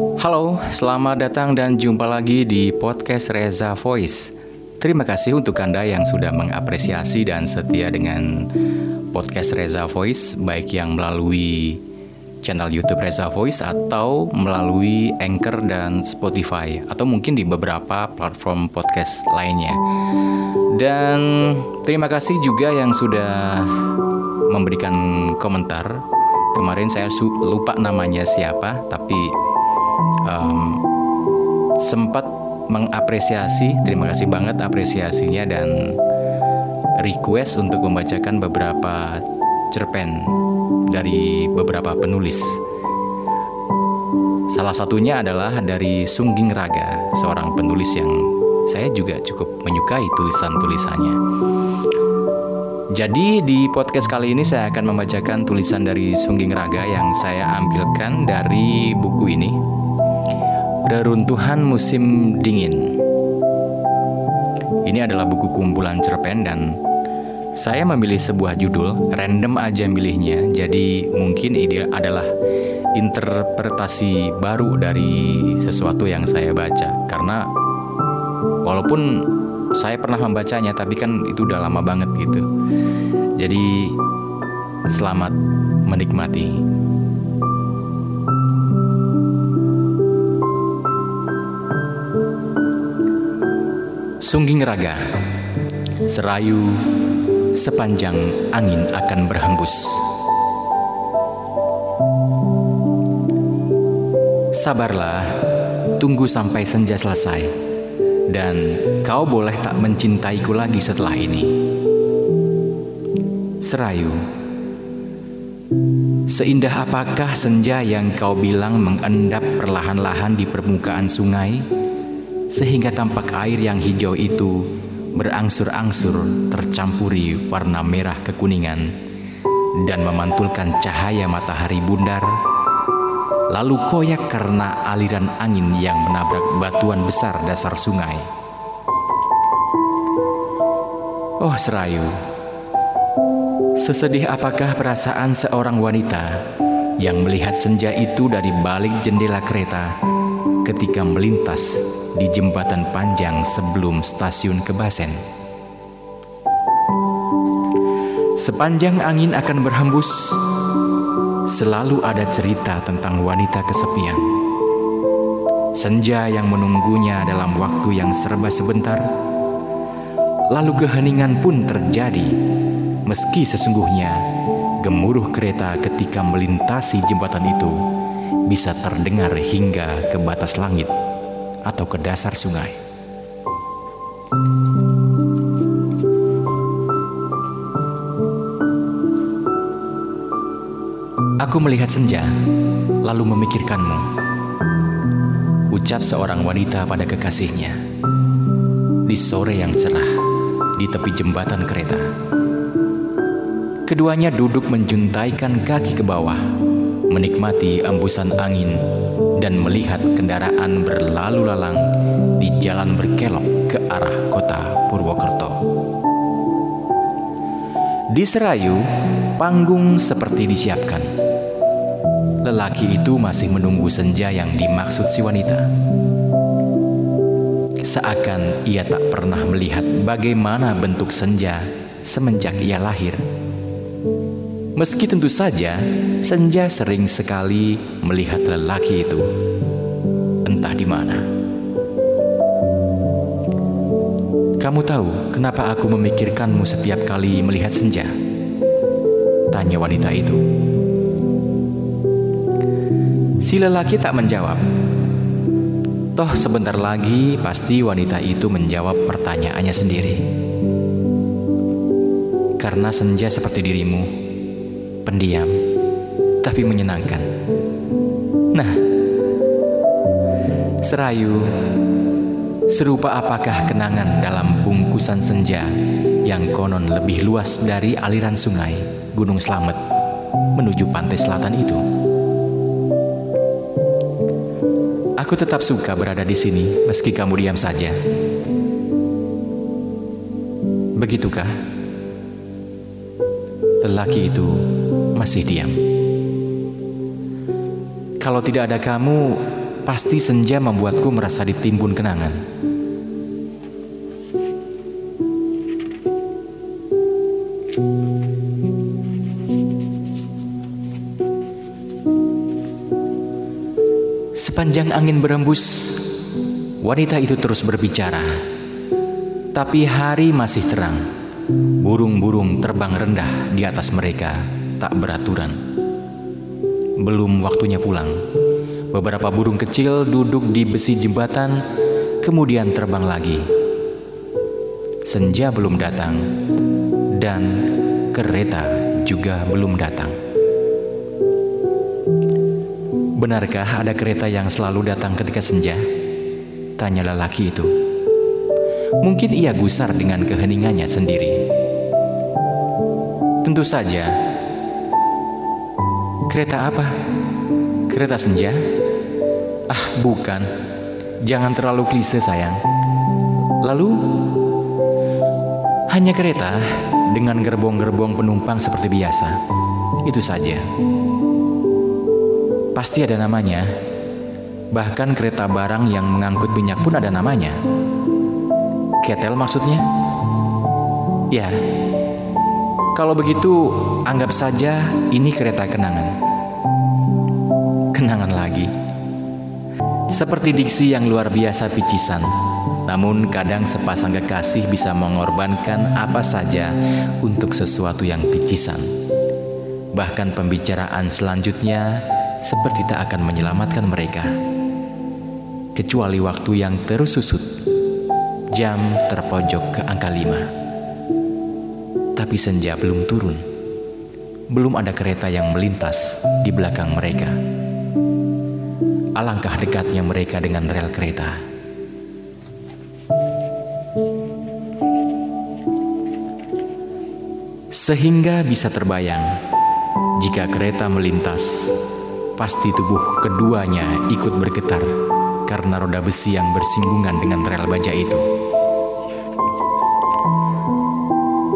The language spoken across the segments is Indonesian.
Halo, selamat datang dan jumpa lagi di podcast Reza Voice. Terima kasih untuk Anda yang sudah mengapresiasi dan setia dengan podcast Reza Voice, baik yang melalui channel YouTube Reza Voice atau melalui Anchor dan Spotify, atau mungkin di beberapa platform podcast lainnya. Dan terima kasih juga yang sudah memberikan komentar. Kemarin saya lupa namanya siapa, tapi um, sempat mengapresiasi terima kasih banget apresiasinya dan request untuk membacakan beberapa cerpen dari beberapa penulis. Salah satunya adalah dari Sungging Raga seorang penulis yang saya juga cukup menyukai tulisan-tulisannya. Jadi di podcast kali ini saya akan membacakan tulisan dari Sungging Raga yang saya ambilkan dari buku ini Reruntuhan Musim Dingin. Ini adalah buku kumpulan cerpen dan saya memilih sebuah judul, random aja milihnya. Jadi mungkin ini adalah interpretasi baru dari sesuatu yang saya baca karena walaupun saya pernah membacanya tapi kan itu udah lama banget gitu. Jadi selamat menikmati. Sungging Raga. Serayu Sepanjang angin akan berhembus. Sabarlah Tunggu sampai senja selesai. Dan kau boleh tak mencintaiku lagi setelah ini. Serayu Seindah apakah senja yang kau bilang mengendap perlahan-lahan di permukaan sungai? Sehingga tampak air yang hijau itu berangsur-angsur tercampuri warna merah kekuningan dan memantulkan cahaya matahari bundar, lalu koyak karena aliran angin yang menabrak batuan besar dasar sungai. Oh Serayu, sesedih apakah perasaan seorang wanita yang melihat senja itu dari balik jendela kereta ketika melintas di jembatan panjang sebelum stasiun Kebasen. Sepanjang angin akan berhembus, selalu ada cerita tentang wanita kesepian. Senja yang menunggunya dalam waktu yang serba sebentar, lalu keheningan pun terjadi, meski sesungguhnya gemuruh kereta ketika melintasi jembatan itu bisa terdengar hingga ke batas langit atau ke dasar sungai. Aku melihat senja, lalu memikirkanmu. Ucap seorang wanita pada kekasihnya. Di sore yang cerah, di tepi jembatan kereta. Keduanya duduk menjuntaikan kaki ke bawah, menikmati embusan angin dan melihat kendaraan berlalu lalang di jalan berkelok ke arah kota Purwokerto. Di Serayu, panggung seperti disiapkan. Lelaki itu masih menunggu senja yang dimaksud si wanita. Seakan ia tak pernah melihat bagaimana bentuk senja semenjak ia lahir. Meski tentu saja Senja sering sekali melihat lelaki itu, entah di mana. Kamu tahu kenapa aku memikirkanmu setiap kali melihat senja? Tanya wanita itu. Si lelaki tak menjawab. Toh sebentar lagi pasti wanita itu menjawab pertanyaannya sendiri. Karena senja seperti dirimu, pendiam, tapi menyenangkan. Nah, Serayu, serupa apakah kenangan dalam bungkusan senja yang konon lebih luas dari aliran sungai Gunung Slamet menuju pantai selatan itu? Aku tetap suka berada di sini meski kamu diam saja. Begitukah? Lelaki itu masih diam. Kalau tidak ada kamu, pasti senja membuatku merasa ditimbun kenangan. Sepanjang angin berembus, wanita itu terus berbicara. Tapi hari masih terang. Burung-burung terbang rendah di atas mereka, tak beraturan. Belum waktunya pulang. Beberapa burung kecil duduk di besi jembatan, kemudian terbang lagi. Senja belum datang, dan kereta juga belum datang. Benarkah ada kereta yang selalu datang ketika senja? Tanya lelaki itu. Mungkin ia gusar dengan keheningannya sendiri. Tentu saja. Kereta apa? Kereta senja? Ah, bukan. Jangan terlalu klise, sayang. Lalu, hanya kereta dengan gerbong-gerbong penumpang seperti biasa. Itu saja. Pasti ada namanya. Bahkan kereta barang yang mengangkut minyak pun ada namanya. Ketel maksudnya? Ya. Kalau begitu, anggap saja ini kereta kenangan. Kenangan lagi. Seperti diksi yang luar biasa picisan, namun kadang sepasang kekasih bisa mengorbankan apa saja untuk sesuatu yang picisan. Bahkan pembicaraan selanjutnya seperti tak akan menyelamatkan mereka. Kecuali waktu yang terus susut, jam terpojok ke angka lima. Tapi senja belum turun. Belum ada kereta yang melintas di belakang mereka. Alangkah dekatnya mereka dengan rel kereta. Sehingga bisa terbayang, jika kereta melintas, pasti tubuh keduanya ikut bergetar karena roda besi yang bersinggungan dengan rel baja itu.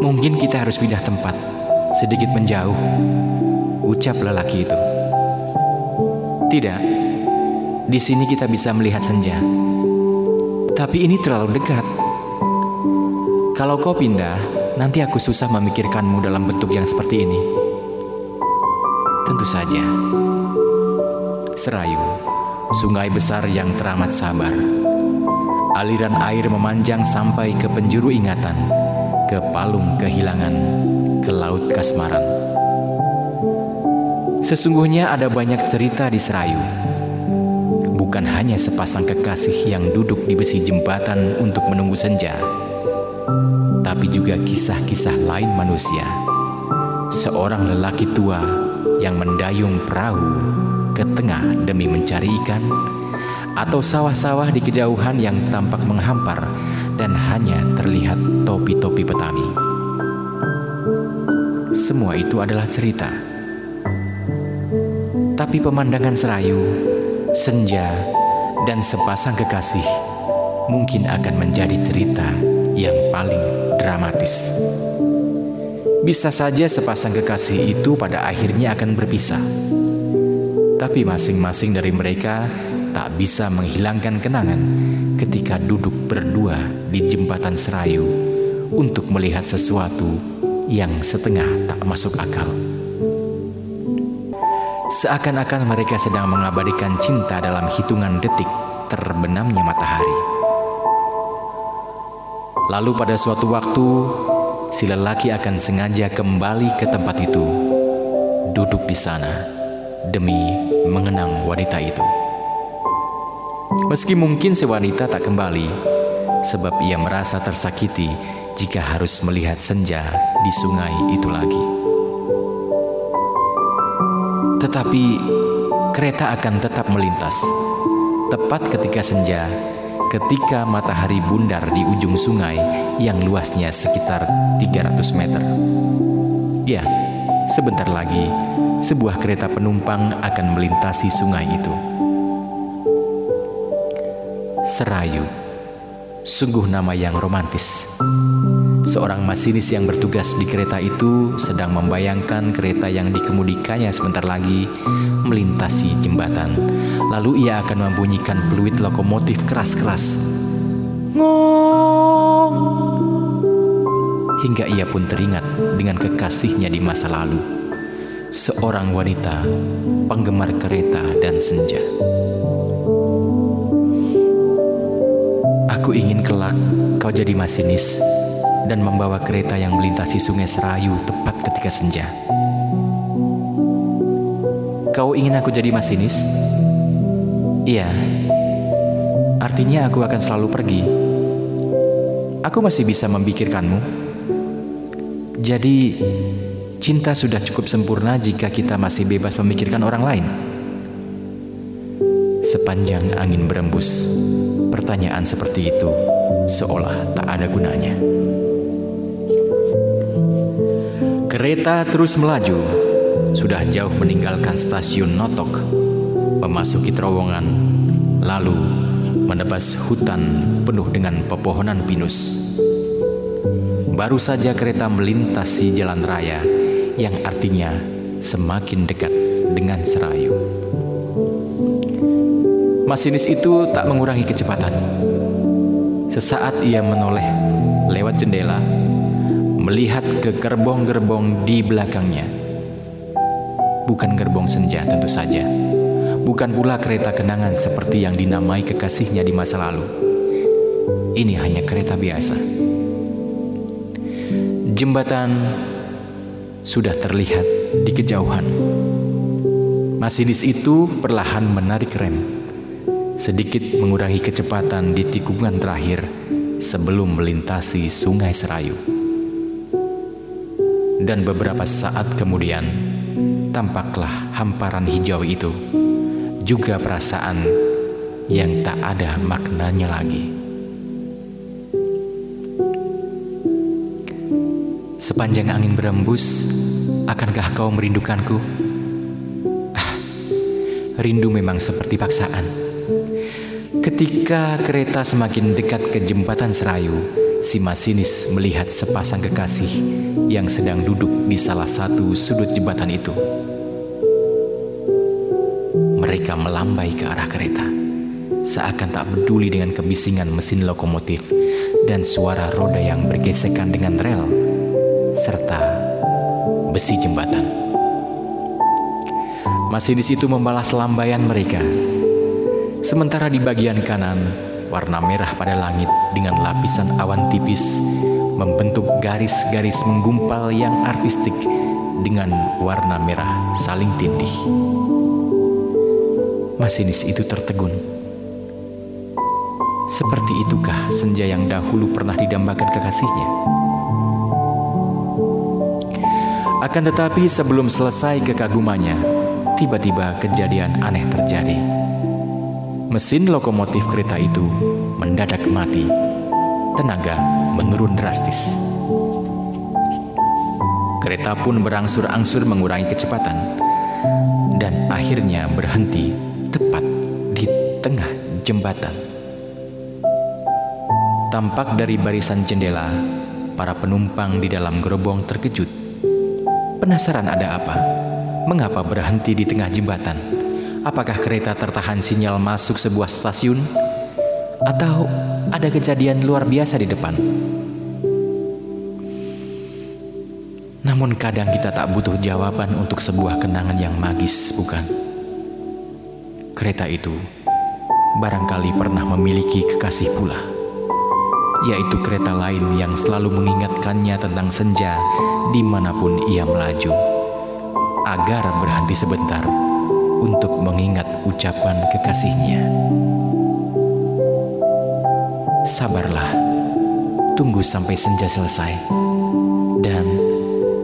Mungkin kita harus pindah tempat, sedikit menjauh, ucap lelaki itu. Tidak, di sini kita bisa melihat senja. Tapi ini terlalu dekat. Kalau kau pindah, nanti aku susah memikirkanmu dalam bentuk yang seperti ini. Tentu saja. Serayu, sungai besar yang teramat sabar. Aliran air memanjang sampai ke penjuru ingatan, ke palung kehilangan, ke laut kasmaran. Sesungguhnya ada banyak cerita di Serayu bukan hanya sepasang kekasih yang duduk di besi jembatan untuk menunggu senja, tapi juga kisah-kisah lain manusia. Seorang lelaki tua yang mendayung perahu ke tengah demi mencari ikan, atau sawah-sawah di kejauhan yang tampak menghampar dan hanya terlihat topi-topi petani. Semua itu adalah cerita, tapi pemandangan serayu senja, dan sepasang kekasih mungkin akan menjadi cerita yang paling dramatis. Bisa saja sepasang kekasih itu pada akhirnya akan berpisah, tapi masing-masing dari mereka tak bisa menghilangkan kenangan ketika duduk berdua di jembatan serayu untuk melihat sesuatu yang setengah tak masuk akal. Seakan-akan mereka sedang mengabadikan cinta dalam hitungan detik terbenamnya matahari. Lalu pada suatu waktu, si lelaki akan sengaja kembali ke tempat itu, duduk di sana demi mengenang wanita itu. Meski mungkin si wanita tak kembali, sebab ia merasa tersakiti jika harus melihat senja di sungai itu lagi. Tetapi kereta akan tetap melintas. Tepat ketika senja, ketika matahari bundar di ujung sungai yang luasnya sekitar 300 meter. Ya, sebentar lagi sebuah kereta penumpang akan melintasi sungai itu. Serayu, sungguh nama yang romantis. Seorang masinis yang bertugas di kereta itu sedang membayangkan kereta yang dikemudikannya sebentar lagi melintasi jembatan. Lalu ia akan membunyikan peluit lokomotif keras-keras. Ngong! Hingga ia pun teringat dengan kekasihnya di masa lalu. Seorang wanita penggemar kereta dan senja. Aku ingin kelak kau jadi masinis dan membawa kereta yang melintasi sungai Serayu tepat ketika senja. Kau ingin aku jadi masinis? Iya. Artinya aku akan selalu pergi. Aku masih bisa memikirkanmu. Jadi, cinta sudah cukup sempurna jika kita masih bebas memikirkan orang lain. Sepanjang angin berembus, pertanyaan seperti itu seolah tak ada gunanya. Kereta terus melaju, sudah jauh meninggalkan stasiun Notok, memasuki terowongan, lalu menebas hutan penuh dengan pepohonan pinus. Baru saja kereta melintasi jalan raya yang artinya semakin dekat dengan Serayu. Masinis itu tak mengurangi kecepatan. Sesaat ia menoleh lewat jendela melihat ke gerbong-gerbong di belakangnya. Bukan gerbong senja tentu saja. Bukan pula kereta kenangan seperti yang dinamai kekasihnya di masa lalu. Ini hanya kereta biasa. Jembatan sudah terlihat di kejauhan. Masinis itu perlahan menarik rem, sedikit mengurangi kecepatan di tikungan terakhir sebelum melintasi Sungai Serayu. Dan beberapa saat kemudian, tampaklah hamparan hijau itu, juga perasaan yang tak ada maknanya lagi. Sepanjang angin berembus, akankah kau merindukanku? Ah, rindu memang seperti paksaan. Ketika kereta semakin dekat ke jembatan Serayu, si masinis melihat sepasang kekasih yang sedang duduk di salah satu sudut jembatan itu. Mereka melambai ke arah kereta, seakan tak peduli dengan kebisingan mesin lokomotif dan suara roda yang bergesekan dengan rel, serta besi jembatan. Masinis itu membalas lambaian mereka, sementara di bagian kanan warna merah pada langit dengan lapisan awan tipis membentuk garis-garis menggumpal yang artistik dengan warna merah saling tindih. Masinis itu tertegun. Seperti itukah senja yang dahulu pernah didambakan kekasihnya? Akan tetapi sebelum selesai kekagumannya, tiba-tiba kejadian aneh terjadi. Mesin lokomotif kereta itu mendadak mati. Tenaga menurun drastis. Kereta pun berangsur-angsur mengurangi kecepatan dan akhirnya berhenti tepat di tengah jembatan. Tampak dari barisan jendela, para penumpang di dalam gerobong terkejut. Penasaran ada apa? Mengapa berhenti di tengah jembatan? Apakah kereta tertahan sinyal masuk sebuah stasiun? Atau ada kejadian luar biasa di depan? Namun kadang kita tak butuh jawaban untuk sebuah kenangan yang magis, bukan? Kereta itu barangkali pernah memiliki kekasih pula, yaitu kereta lain yang selalu mengingatkannya tentang senja di mana pun ia melaju, agar berhenti sebentar untuk mengingat ucapan kekasihnya. Sabarlah, tunggu sampai senja selesai, dan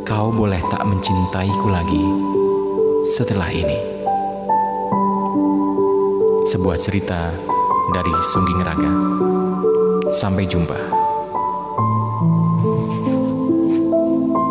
kau boleh tak mencintaiku lagi setelah ini. Sebuah cerita dari Sungging Raga. Sampai jumpa.